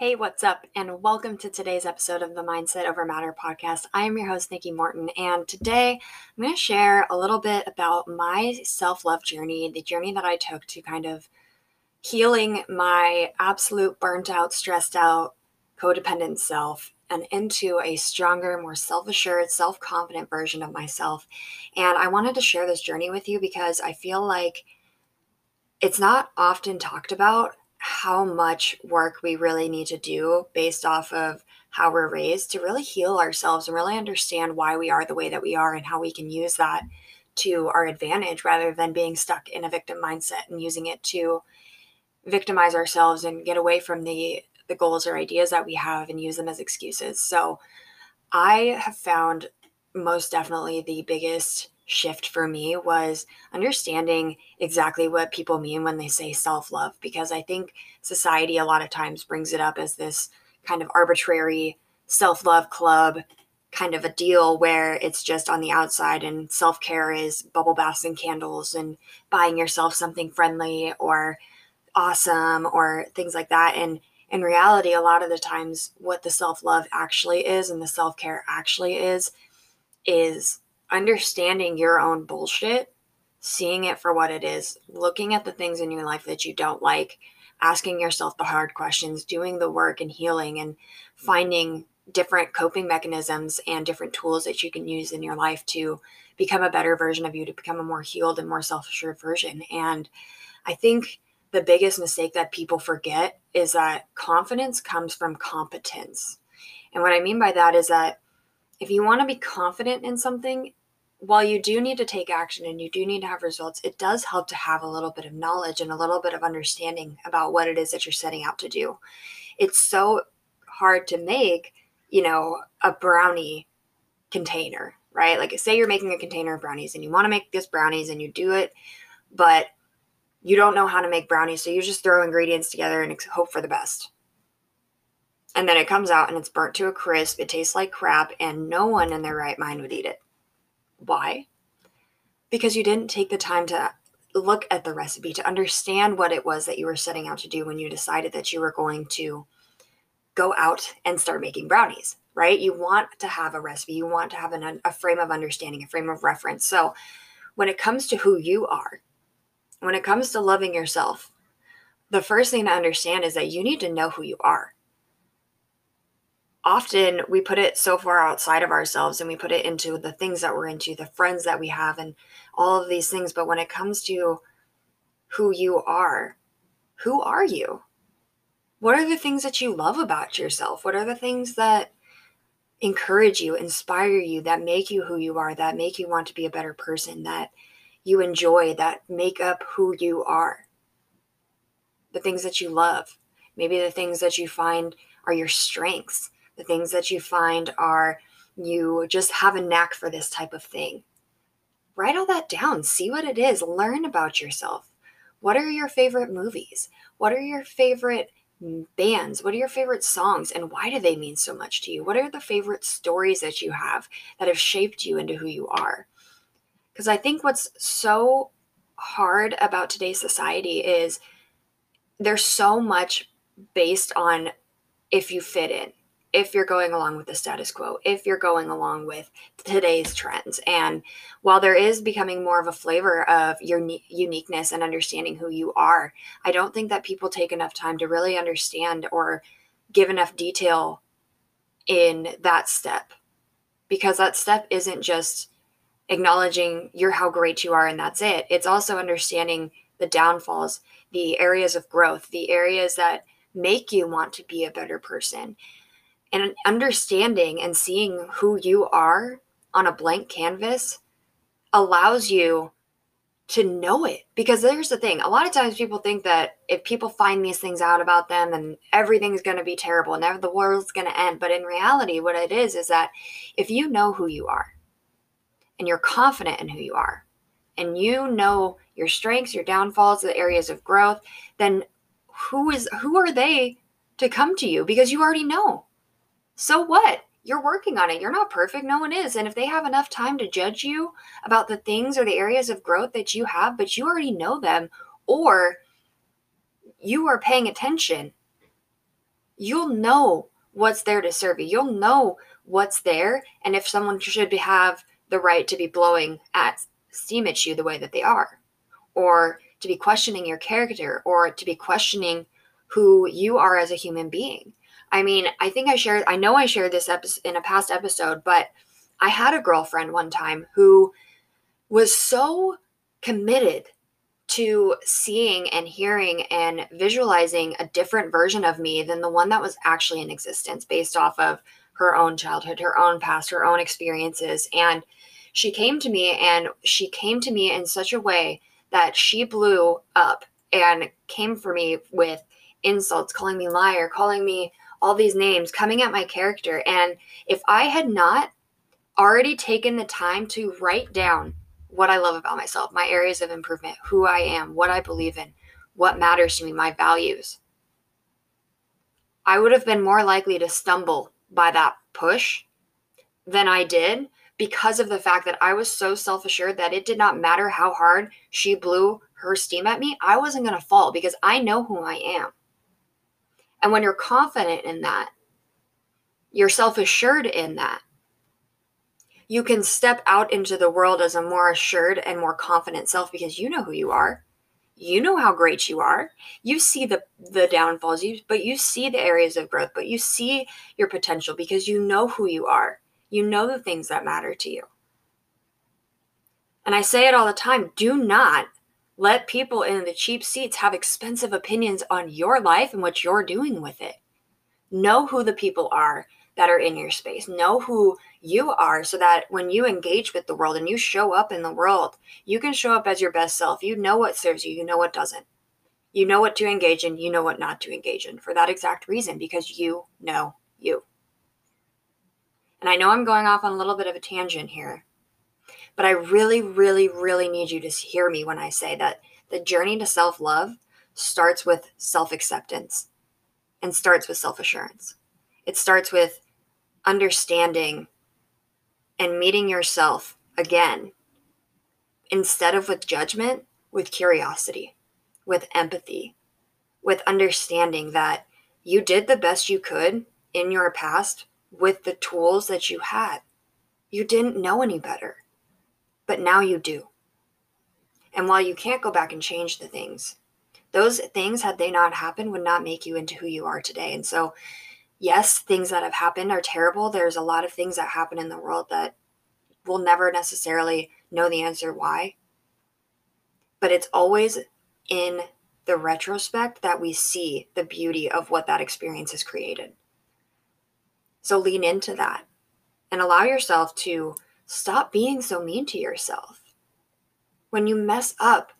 Hey, what's up? And welcome to today's episode of the Mindset Over Matter podcast. I am your host, Nikki Morton, and today I'm going to share a little bit about my self love journey, the journey that I took to kind of healing my absolute burnt out, stressed out, codependent self and into a stronger, more self assured, self confident version of myself. And I wanted to share this journey with you because I feel like it's not often talked about how much work we really need to do based off of how we're raised to really heal ourselves and really understand why we are the way that we are and how we can use that to our advantage rather than being stuck in a victim mindset and using it to victimize ourselves and get away from the the goals or ideas that we have and use them as excuses. So I have found most definitely the biggest shift for me was understanding exactly what people mean when they say self love, because I think society a lot of times brings it up as this kind of arbitrary self love club kind of a deal where it's just on the outside and self care is bubble baths and candles and buying yourself something friendly or awesome or things like that. And in reality, a lot of the times, what the self love actually is and the self care actually is, is understanding your own bullshit, seeing it for what it is, looking at the things in your life that you don't like, asking yourself the hard questions, doing the work and healing, and finding different coping mechanisms and different tools that you can use in your life to become a better version of you, to become a more healed and more self assured version. And I think the biggest mistake that people forget is that confidence comes from competence. And what I mean by that is that if you want to be confident in something, while you do need to take action and you do need to have results, it does help to have a little bit of knowledge and a little bit of understanding about what it is that you're setting out to do. It's so hard to make, you know, a brownie container, right? Like, say you're making a container of brownies and you want to make this brownies and you do it, but you don't know how to make brownies. So you just throw ingredients together and hope for the best. And then it comes out and it's burnt to a crisp. It tastes like crap, and no one in their right mind would eat it. Why? Because you didn't take the time to look at the recipe, to understand what it was that you were setting out to do when you decided that you were going to go out and start making brownies, right? You want to have a recipe, you want to have an, a frame of understanding, a frame of reference. So when it comes to who you are, when it comes to loving yourself, the first thing to understand is that you need to know who you are often we put it so far outside of ourselves and we put it into the things that we're into, the friends that we have, and all of these things. But when it comes to who you are, who are you? What are the things that you love about yourself? What are the things that encourage you, inspire you, that make you who you are, that make you want to be a better person, that you enjoy, that make up who you are? The things that you love, maybe the things that you find are your strengths the things that you find are you just have a knack for this type of thing. Write all that down, see what it is, learn about yourself. What are your favorite movies? What are your favorite bands? What are your favorite songs and why do they mean so much to you? What are the favorite stories that you have that have shaped you into who you are? Because I think what's so hard about today's society is there's so much based on if you fit in if you're going along with the status quo, if you're going along with today's trends. And while there is becoming more of a flavor of your uniqueness and understanding who you are, I don't think that people take enough time to really understand or give enough detail in that step. Because that step isn't just acknowledging you're how great you are and that's it. It's also understanding the downfalls, the areas of growth, the areas that make you want to be a better person and understanding and seeing who you are on a blank canvas allows you to know it. Because there's the thing a lot of times people think that if people find these things out about them and everything's going to be terrible and the world's going to end. But in reality what it is is that if you know who you are and you're confident in who you are and you know your strengths your downfalls the areas of growth then who is who are they to come to you? Because you already know so what? You're working on it. You're not perfect. No one is. And if they have enough time to judge you about the things or the areas of growth that you have, but you already know them, or you are paying attention, you'll know what's there to serve you. You'll know what's there and if someone should have the right to be blowing at steam at you the way that they are or to be questioning your character or to be questioning who you are as a human being. I mean, I think I shared, I know I shared this in a past episode, but I had a girlfriend one time who was so committed to seeing and hearing and visualizing a different version of me than the one that was actually in existence based off of her own childhood, her own past, her own experiences. And she came to me and she came to me in such a way that she blew up and came for me with insults, calling me liar, calling me all these names, coming at my character. And if I had not already taken the time to write down what I love about myself, my areas of improvement, who I am, what I believe in, what matters to me, my values, I would have been more likely to stumble by that push than I did because of the fact that I was so self assured that it did not matter how hard she blew her steam at me, I wasn't going to fall because I know who I am. And when you're confident in that, you're self assured in that, you can step out into the world as a more assured and more confident self because you know who you are. You know how great you are. You see the the downfalls, you but you see the areas of growth, but you see your potential because you know who you are. You know the things that matter to you. And I say it all the time, do not let people in the cheap seats have expensive opinions on your life and what you're doing with it. Know who the people are that are in your space. Know who you are so that when you engage with the world and you show up in the world, you can show up as your best self. You know what serves you, you know what doesn't. You know what to engage in, you know what not to engage in for that exact reason because you know you. And I know I'm going off on a little bit of a tangent here, but I really, really, really need you to hear me when I say that the journey to self love starts with self acceptance and starts with self assurance. It starts with understanding and meeting yourself again instead of with judgment, with curiosity, with empathy, with understanding that you did the best you could in your past with the tools that you had. You didn't know any better but now you do. And while you can't go back and change the things, those things, had they not happened, would not make you into who you are today. And so, yes, things that have happened are terrible. There's a lot of things that happen in the world that we'll never necessarily know the answer why. But it's always in the retrospect that we see the beauty of what that experience has created. So lean into that and allow yourself to stop being so mean to yourself. When you mess up,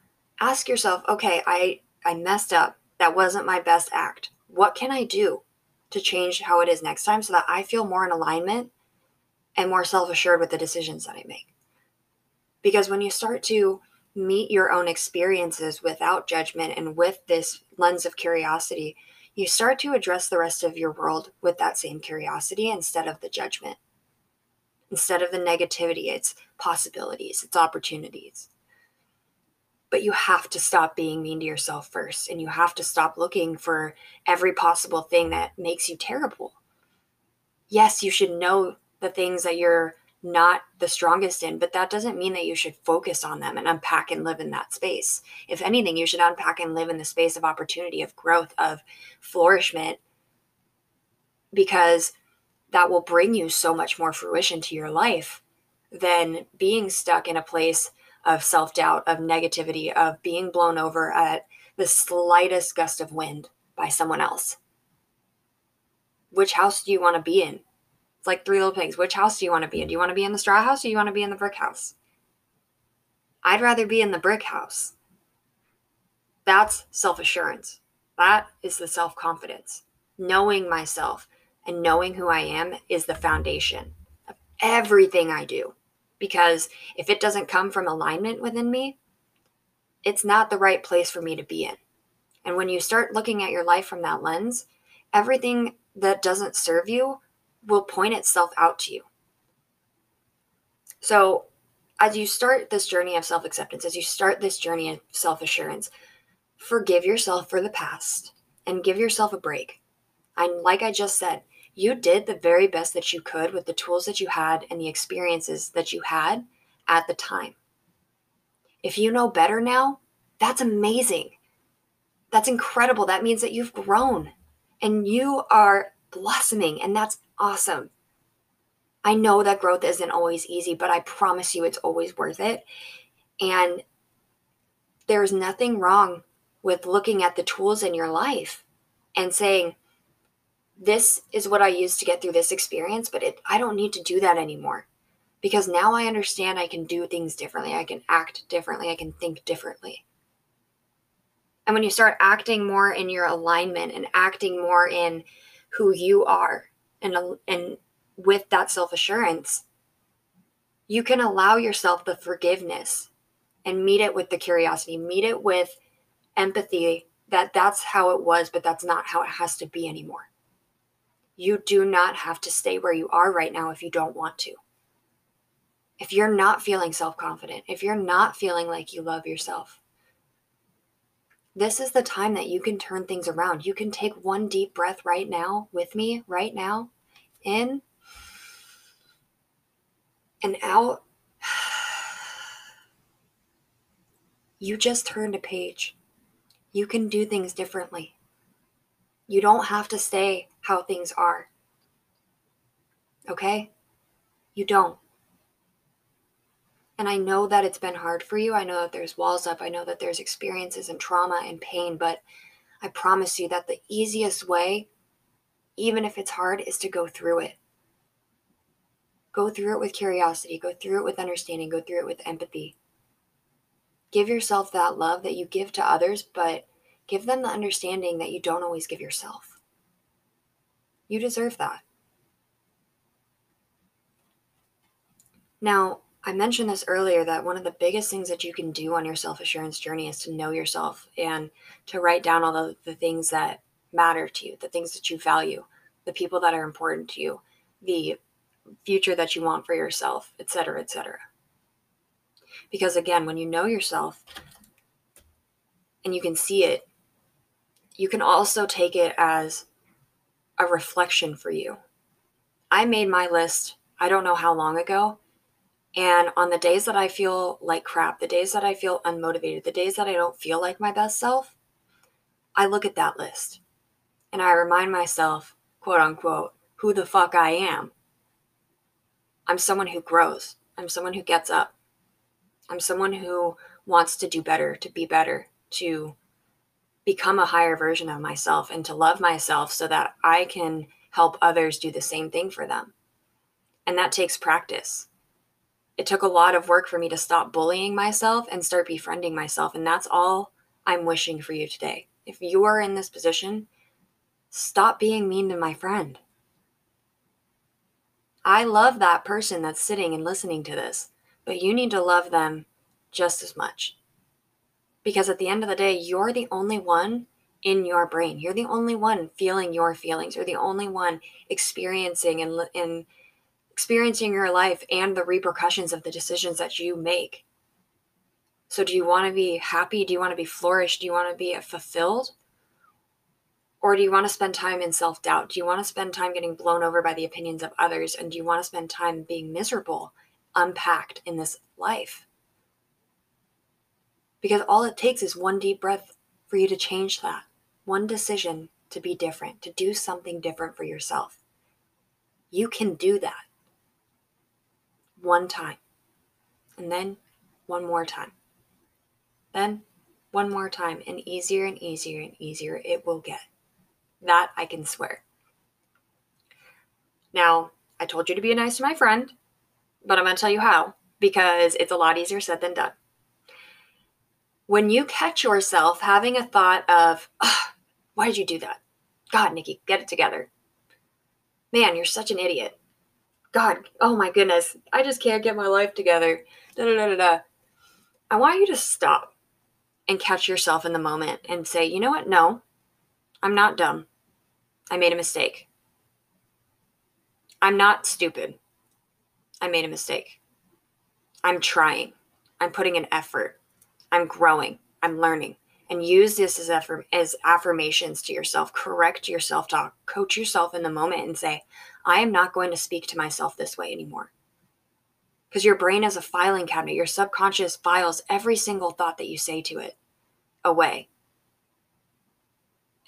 ask yourself, okay, I, I messed up. That wasn't my best act. What can I do to change how it is next time so that I feel more in alignment and more self assured with the decisions that I make? Because when you start to meet your own experiences without judgment and with this lens of curiosity, you start to address the rest of your world with that same curiosity instead of the judgment. Instead of the negativity, it's possibilities, it's opportunities. But you have to stop being mean to yourself first, and you have to stop looking for every possible thing that makes you terrible. Yes, you should know the things that you're not the strongest in, but that doesn't mean that you should focus on them and unpack and live in that space. If anything, you should unpack and live in the space of opportunity, of growth, of flourishment, because that will bring you so much more fruition to your life than being stuck in a place of self doubt, of negativity, of being blown over at the slightest gust of wind by someone else. Which house do you want to be in? It's like three little pigs. Which house do you want to be in? Do you want to be in the straw house or do you want to be in the brick house? I'd rather be in the brick house. That's self assurance. That is the self confidence, knowing myself, and knowing who I am is the foundation of everything I do. Because if it doesn't come from alignment within me, it's not the right place for me to be in. And when you start looking at your life from that lens, everything that doesn't serve you will point itself out to you. So, as you start this journey of self acceptance, as you start this journey of self assurance, forgive yourself for the past and give yourself a break. And like I just said, you did the very best that you could with the tools that you had and the experiences that you had at the time. If you know better now, that's amazing. That's incredible. That means that you've grown and you are blossoming, and that's awesome. I know that growth isn't always easy, but I promise you it's always worth it. And there's nothing wrong with looking at the tools in your life and saying, this is what I used to get through this experience, but it, I don't need to do that anymore because now I understand I can do things differently. I can act differently. I can think differently. And when you start acting more in your alignment and acting more in who you are and, and with that self assurance, you can allow yourself the forgiveness and meet it with the curiosity, meet it with empathy that that's how it was, but that's not how it has to be anymore. You do not have to stay where you are right now if you don't want to. If you're not feeling self confident, if you're not feeling like you love yourself, this is the time that you can turn things around. You can take one deep breath right now with me, right now, in and out. You just turned a page. You can do things differently. You don't have to stay how things are. Okay? You don't. And I know that it's been hard for you. I know that there's walls up. I know that there's experiences and trauma and pain, but I promise you that the easiest way, even if it's hard, is to go through it. Go through it with curiosity, go through it with understanding, go through it with empathy. Give yourself that love that you give to others, but give them the understanding that you don't always give yourself. You deserve that. Now, I mentioned this earlier that one of the biggest things that you can do on your self assurance journey is to know yourself and to write down all the, the things that matter to you, the things that you value, the people that are important to you, the future that you want for yourself, etc., etc. Because again, when you know yourself and you can see it, you can also take it as a reflection for you. I made my list, I don't know how long ago, and on the days that I feel like crap, the days that I feel unmotivated, the days that I don't feel like my best self, I look at that list and I remind myself, quote unquote, who the fuck I am. I'm someone who grows. I'm someone who gets up. I'm someone who wants to do better, to be better, to become a higher version of myself and to love myself so that I can help others do the same thing for them. And that takes practice it took a lot of work for me to stop bullying myself and start befriending myself. And that's all I'm wishing for you today. If you are in this position, stop being mean to my friend. I love that person that's sitting and listening to this, but you need to love them just as much. Because at the end of the day, you're the only one in your brain. You're the only one feeling your feelings. You're the only one experiencing and, and experiencing your life and the repercussions of the decisions that you make. So, do you want to be happy? Do you want to be flourished? Do you want to be fulfilled? Or do you want to spend time in self doubt? Do you want to spend time getting blown over by the opinions of others? And do you want to spend time being miserable, unpacked in this life? Because all it takes is one deep breath for you to change that, one decision to be different, to do something different for yourself. You can do that one time, and then one more time, then one more time, and easier and easier and easier it will get. That I can swear. Now, I told you to be nice to my friend, but I'm going to tell you how because it's a lot easier said than done. When you catch yourself having a thought of, why did you do that? God, Nikki, get it together. Man, you're such an idiot. God, oh my goodness, I just can't get my life together. Da da da da da. I want you to stop and catch yourself in the moment and say, you know what? No, I'm not dumb. I made a mistake. I'm not stupid. I made a mistake. I'm trying. I'm putting an effort. I'm growing. I'm learning. and use this as, affirm- as affirmations to yourself. Correct your self talk, coach yourself in the moment, and say, I am not going to speak to myself this way anymore. Because your brain is a filing cabinet. Your subconscious files every single thought that you say to it away.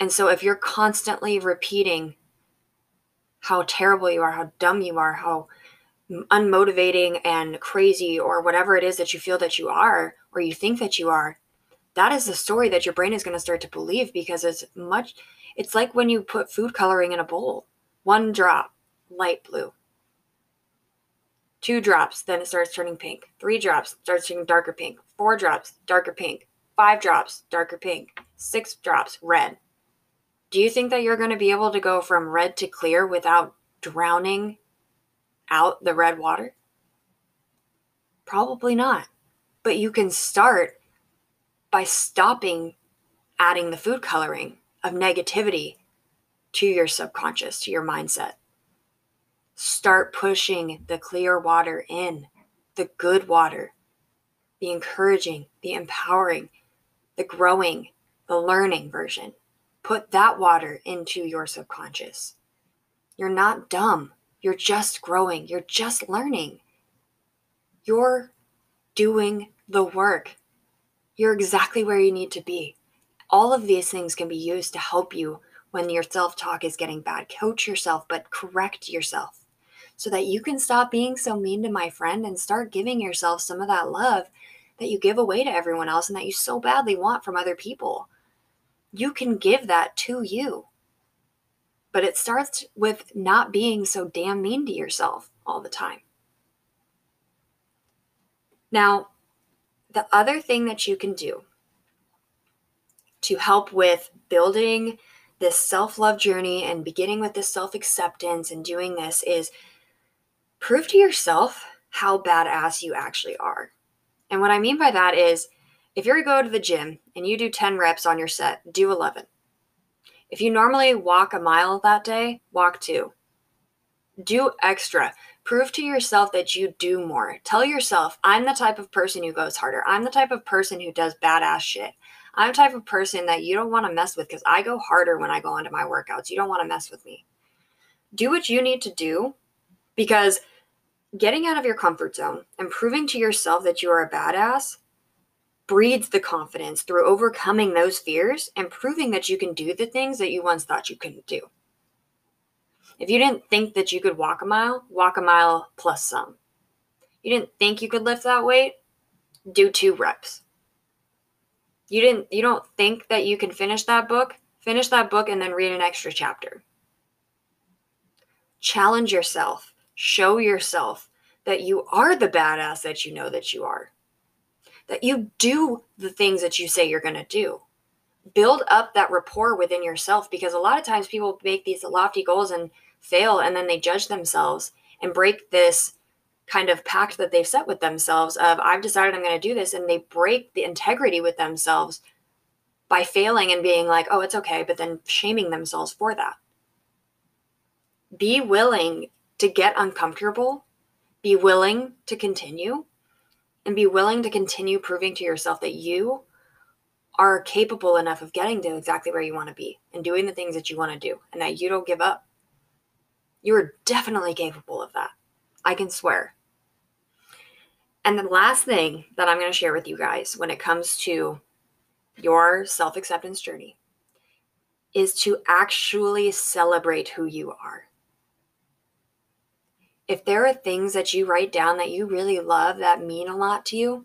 And so if you're constantly repeating how terrible you are, how dumb you are, how unmotivating and crazy, or whatever it is that you feel that you are, or you think that you are, that is the story that your brain is going to start to believe because it's much, it's like when you put food coloring in a bowl one drop, light blue. Two drops, then it starts turning pink. Three drops, starts turning darker pink. Four drops, darker pink. Five drops, darker pink. Six drops, red. Do you think that you're going to be able to go from red to clear without drowning out the red water? Probably not. But you can start by stopping adding the food coloring of negativity to your subconscious, to your mindset. Start pushing the clear water in, the good water, the encouraging, the empowering, the growing, the learning version. Put that water into your subconscious. You're not dumb. You're just growing. You're just learning. You're doing the work. You're exactly where you need to be. All of these things can be used to help you when your self talk is getting bad. Coach yourself, but correct yourself so that you can stop being so mean to my friend and start giving yourself some of that love that you give away to everyone else and that you so badly want from other people. You can give that to you. But it starts with not being so damn mean to yourself all the time. Now, the other thing that you can do to help with building this self love journey and beginning with this self acceptance and doing this is prove to yourself how badass you actually are. And what I mean by that is if you're to go to the gym and you do 10 reps on your set, do 11. If you normally walk a mile that day, walk two. Do extra. Prove to yourself that you do more. Tell yourself, I'm the type of person who goes harder. I'm the type of person who does badass shit. I'm the type of person that you don't want to mess with because I go harder when I go into my workouts. You don't want to mess with me. Do what you need to do because getting out of your comfort zone and proving to yourself that you are a badass breeds the confidence through overcoming those fears and proving that you can do the things that you once thought you couldn't do. If you didn't think that you could walk a mile, walk a mile plus some. You didn't think you could lift that weight, do two reps. You didn't you don't think that you can finish that book, finish that book and then read an extra chapter. Challenge yourself. Show yourself that you are the badass that you know that you are. That you do the things that you say you're going to do. Build up that rapport within yourself because a lot of times people make these lofty goals and fail and then they judge themselves and break this kind of pact that they've set with themselves of I've decided I'm going to do this and they break the integrity with themselves by failing and being like, "Oh, it's okay," but then shaming themselves for that. Be willing to get uncomfortable, be willing to continue, and be willing to continue proving to yourself that you are capable enough of getting to exactly where you want to be and doing the things that you want to do and that you don't give up. You are definitely capable of that. I can swear. And the last thing that I'm going to share with you guys when it comes to your self acceptance journey is to actually celebrate who you are. If there are things that you write down that you really love that mean a lot to you,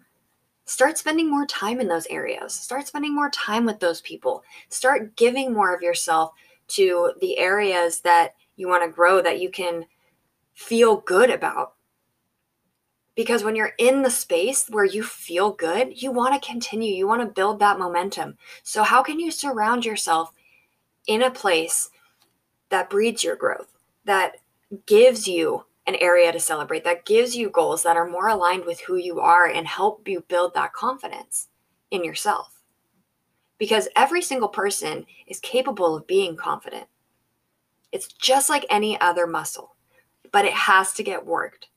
start spending more time in those areas. Start spending more time with those people. Start giving more of yourself to the areas that you want to grow that you can feel good about. Because when you're in the space where you feel good, you want to continue, you want to build that momentum. So, how can you surround yourself in a place that breeds your growth, that gives you an area to celebrate that gives you goals that are more aligned with who you are and help you build that confidence in yourself. Because every single person is capable of being confident. It's just like any other muscle, but it has to get worked.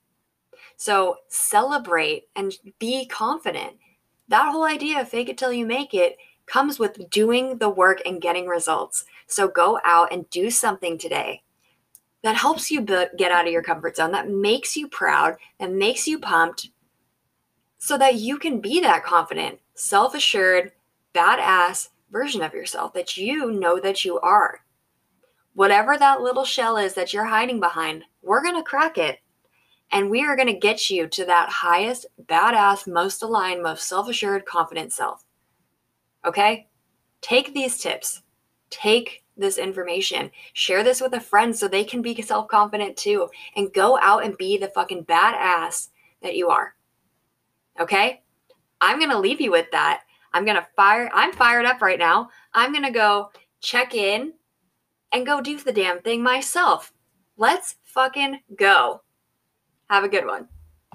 So celebrate and be confident. That whole idea of fake it till you make it comes with doing the work and getting results. So go out and do something today that helps you get out of your comfort zone, that makes you proud, that makes you pumped, so that you can be that confident, self assured, badass version of yourself that you know that you are. Whatever that little shell is that you're hiding behind, we're going to crack it. And we are going to get you to that highest, badass, most aligned, most self assured, confident self. Okay? Take these tips. Take this information. Share this with a friend so they can be self confident too. And go out and be the fucking badass that you are. Okay? I'm going to leave you with that. I'm going to fire, I'm fired up right now. I'm going to go check in and go do the damn thing myself. Let's fucking go. Have a good one.